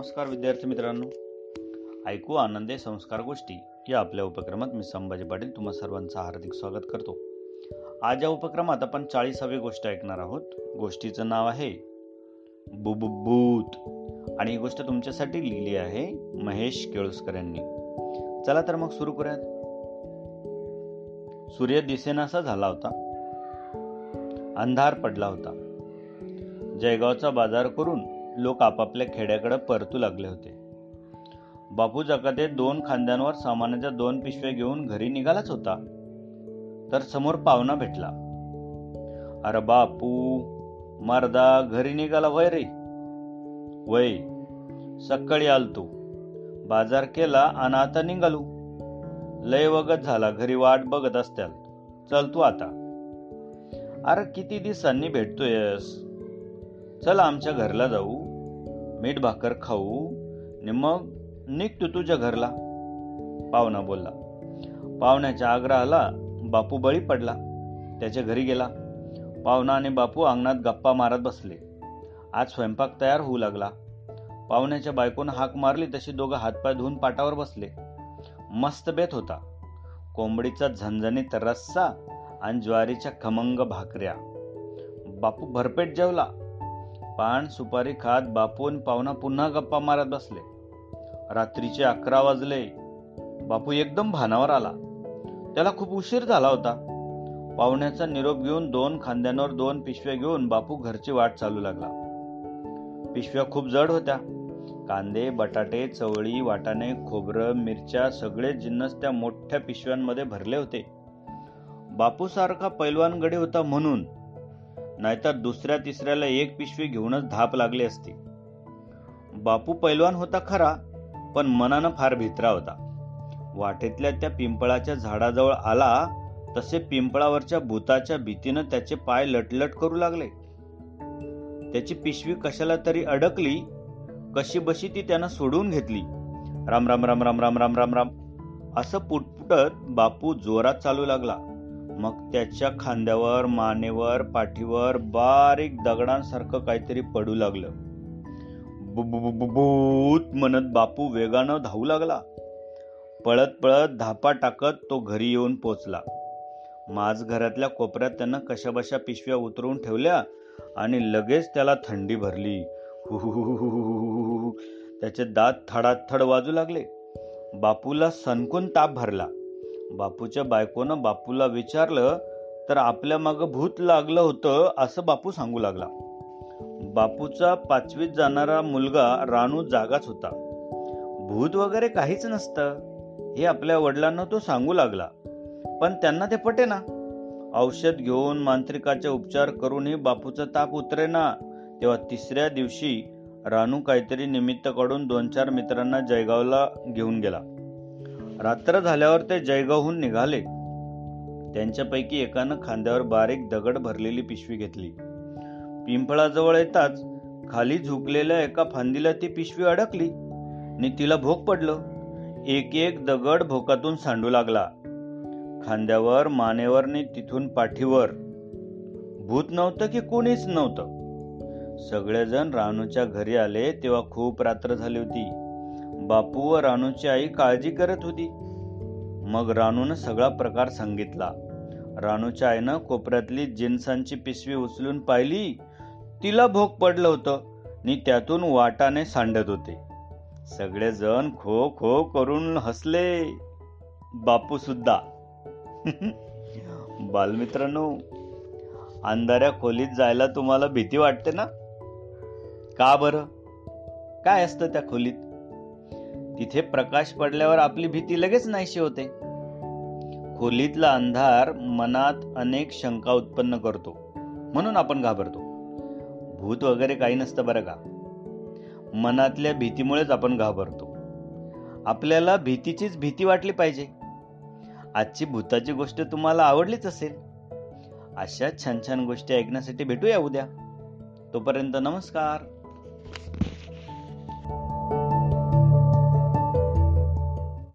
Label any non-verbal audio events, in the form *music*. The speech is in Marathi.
नमस्कार विद्यार्थी मित्रांनो. ऐकू आनंदे संस्कार गोष्टी या आपल्या उपक्रमात मी संभाजी पाटील तुम्हा सर्वांचं हार्दिक स्वागत करतो. आज या उपक्रमात आपण चाळीसावी गोष्ट ऐकणार आहोत. गोष्टीचं नाव आहे बुबुबूत. आणि ही गोष्ट तुमच्यासाठी लिहिली आहे महेश केळुसकर यांनी. चला तर मग सुरू करूयात. सूर्य दिसेनासा झाला होता. अंधार पडला होता. जयगावचा बाजार करून लोक आपापल्या खेड्याकडे परतू लागले होते. बापू जकाते दोन खांद्यांवर सामानाच्या दोन पिशव्या घेऊन घरी निघालाच होता. तर समोर पाहुणा भेटला. अरे बापू मर्दा घरी निघाला वय रे. वय? सकाळी आलतो बाजार केला आणि आता निघालो. लय वगत झाला घरी वाट बघत असत्याल. चल तू आता. अरे किती दिवसांनी भेटतोयस. चल आमच्या घरला जाऊ. मीठ भाकर खाऊ आणि मग निघ तू तुझ्या घरला. पाहुणा बोलला पाहुण्याच्या आग्रहाला बापू बळी पडला. त्याच्या घरी गेला. पाहुणा आणि बापू अंगणात गप्पा मारत बसले. आज स्वयंपाक तयार होऊ लागला. पाहुण्याच्या बायकोनं हाक मारली तशी दोघं हातपाय धुवून पाटावर बसले. मस्त बेत होता. कोंबडीचा झणझणीत रस्सा आणि ज्वारीच्या खमंग भाकऱ्या. बापू भरपेट जेवला. पान सुपारी खात बापून पाहुणा पुन्हा गप्पा मारत बसले. रात्रीचे अकरा वाजले. बापू एकदम भानावर आला. त्याला खूप उशीर झाला होता. पाहुण्याचा निरोप घेऊन दोन खांद्यांवर दोन पिशव्या घेऊन बापू घरची वाट चालू लागला. पिशव्या खूप जड होत्या. कांदे बटाटे चवळी वाटाणे खोबरं मिरच्या सगळे जिन्नस त्या मोठ्या पिशव्यांमध्ये भरले होते. बापूसारखा पैलवान गडी होता म्हणून नाहीतर दुसऱ्या तिसऱ्याला एक पिशवी घेऊनच धाप लागली असती. बापू पैलवान होता खरा पण मनानं फार भित्रा होता. वाटेतल्या त्या पिंपळाच्या झाडाजवळ आला तसे पिंपळावरच्या भूताच्या भीतीनं त्याचे पाय लटलट करू लागले. त्याची पिशवी कशाला तरी अडकली कशी बशी ती त्यानं सोडून घेतली. राम राम राम राम राम राम राम राम असं पुटपुटत बापू जोरात चालू लागला. मग त्याच्या खांद्यावर मानेवर पाठीवर बारीक दगडांसारखं काहीतरी पडू लागलं. भूत म्हणत बापू वेगानं धावू लागला. पळत पळत धापा टाकत तो घरी येऊन पोचला. माझ घरातल्या कोपऱ्यात त्यानं कशाबशा पिशव्या उतरवून ठेवल्या आणि लगेच त्याला थंडी भरली. त्याचे दात थडाथड वाजू लागले. बापूला सनकून ताप भरला. बापूच्या बायकोनं बापूला विचारलं तर आपल्या मागं भूत लागलं होतं असं बापू सांगू लागला. बापूचा पाचवीत जाणारा मुलगा रानू जागाच होता. भूत वगैरे काहीच नसतं हे आपल्या वडिलांना तो सांगू लागला. पण त्यांना ते पटे ना. औषध घेऊन मांत्रिकाचे उपचार करूनही बापूचा ताप उतरेना तेव्हा तिसऱ्या दिवशी रानू काहीतरी निमित्त काढून दोन चार मित्रांना जयगावला घेऊन गेला. रात्र झाल्यावर ते जयगावहून निघाले. त्यांच्यापैकी एकानं खांद्यावर बारीक दगड भरलेली पिशवी घेतली. पिंपळाजवळ येताच खाली झुकलेल्या एका फांदीला ती पिशवी अडकली आणि तिला भोक पडलं. एक एक दगड भोकातून सांडू लागला. खांद्यावर मानेवर आणि तिथून पाठीवर. भूत नव्हतं की कोणीच नव्हतं. सगळेजण रानूच्या घरी आले तेव्हा खूप रात्र झाली होती. बापू व रानूची आई काळजी करत होती. मग रानूनं सगळा प्रकार सांगितला. रानूच्या आईनं कोपऱ्यातली जिन्सांची पिशवी उचलून पाहिली. तिला भोग पडलं होतं. आणि त्यातून वाटाने सांडत होते. सगळेजण खो खो करून हसले. बापू सुद्धा. *laughs* बालमित्रांनो अंधाऱ्या खोलीत जायला तुम्हाला भीती वाटते ना? का बरं? काय असतं त्या खोलीत? तिथे प्रकाश पडल्यावर आपली भीती लगेच नाहीशी होते. खोलीतला अंधार मनात अनेक शंका उत्पन्न करतो. म्हणून आपण घाबरतो. भूत वगैरे काही नसतं बरं का. मनातल्या भीतीमुळेच आपण घाबरतो. आपल्याला भीतीचीच भीती वाटली पाहिजे. आजची भूताची गोष्ट तुम्हाला आवडलीच असेल. अशा छान छान गोष्टी ऐकण्यासाठी भेटूया उद्या. तोपर्यंत नमस्कार.